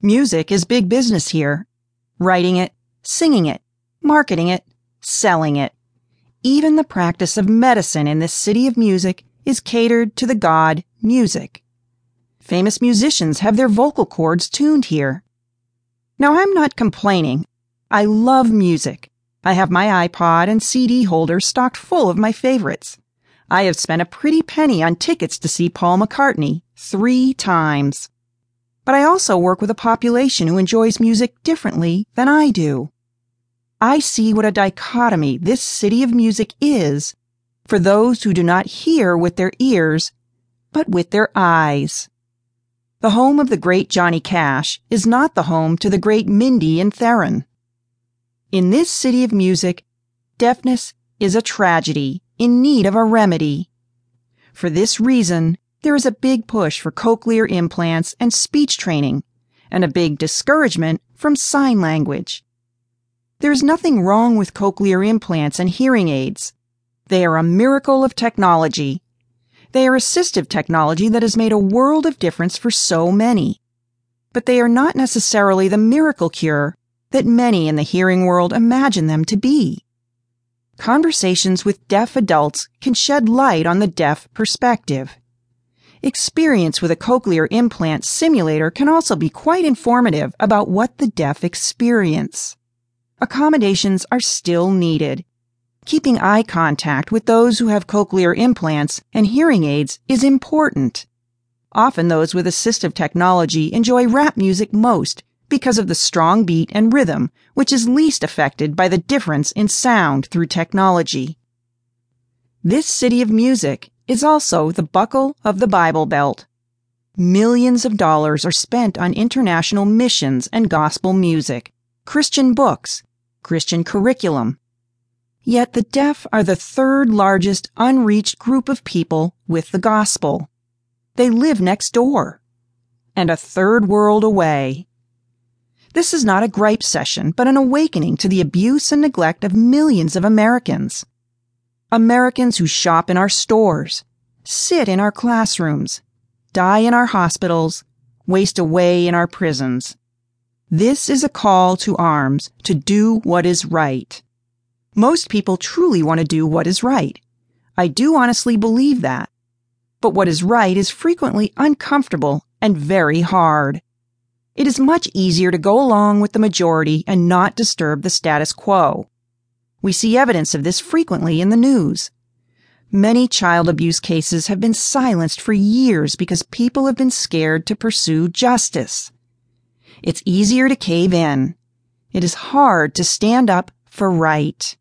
Music is big business here. Writing it, singing it, marketing it, selling it. Even the practice of medicine in this city of music is catered to the god music. Famous musicians have their vocal cords tuned here. Now, I'm not complaining. I love music. I have my iPod and CD holder stocked full of my favorites. I have spent a pretty penny on tickets to see Paul McCartney three times. But I also work with a population who enjoys music differently than I do. I see what a dichotomy this city of music is for those who do not hear with their ears, but with their eyes. The home of the great Johnny Cash is not the home to the great Mindy and Theron. In this city of music, deafness is a tragedy in need of a remedy. For this reason, there is a big push for cochlear implants and speech training, and a big discouragement from sign language. There is nothing wrong with cochlear implants and hearing aids. They are a miracle of technology they are assistive technology that has made a world of difference for so many. But they are not necessarily the miracle cure that many in the hearing world imagine them to be. Conversations with deaf adults can shed light on the deaf perspective. Experience with a cochlear implant simulator can also be quite informative about what the deaf experience. Accommodations are still needed, keeping eye contact with those who have cochlear implants and hearing aids is important. Often those with assistive technology enjoy rap music most because of the strong beat and rhythm, which is least affected by the difference in sound through technology. This city of music is also the buckle of the Bible Belt. Millions of dollars are spent on international missions and gospel music, Christian books, Christian curriculum, Yet the deaf are the third largest unreached group of people with the gospel. They live next door and a third world away. This is not a gripe session, but an awakening to the abuse and neglect of millions of Americans. Americans who shop in our stores, sit in our classrooms, die in our hospitals, waste away in our prisons. This is a call to arms to do what is right. Most people truly want to do what is right. I do honestly believe that. But what is right is frequently uncomfortable and very hard. It is much easier to go along with the majority and not disturb the status quo. We see evidence of this frequently in the news. Many child abuse cases have been silenced for years because people have been scared to pursue justice. It's easier to cave in. It is hard to stand up for right.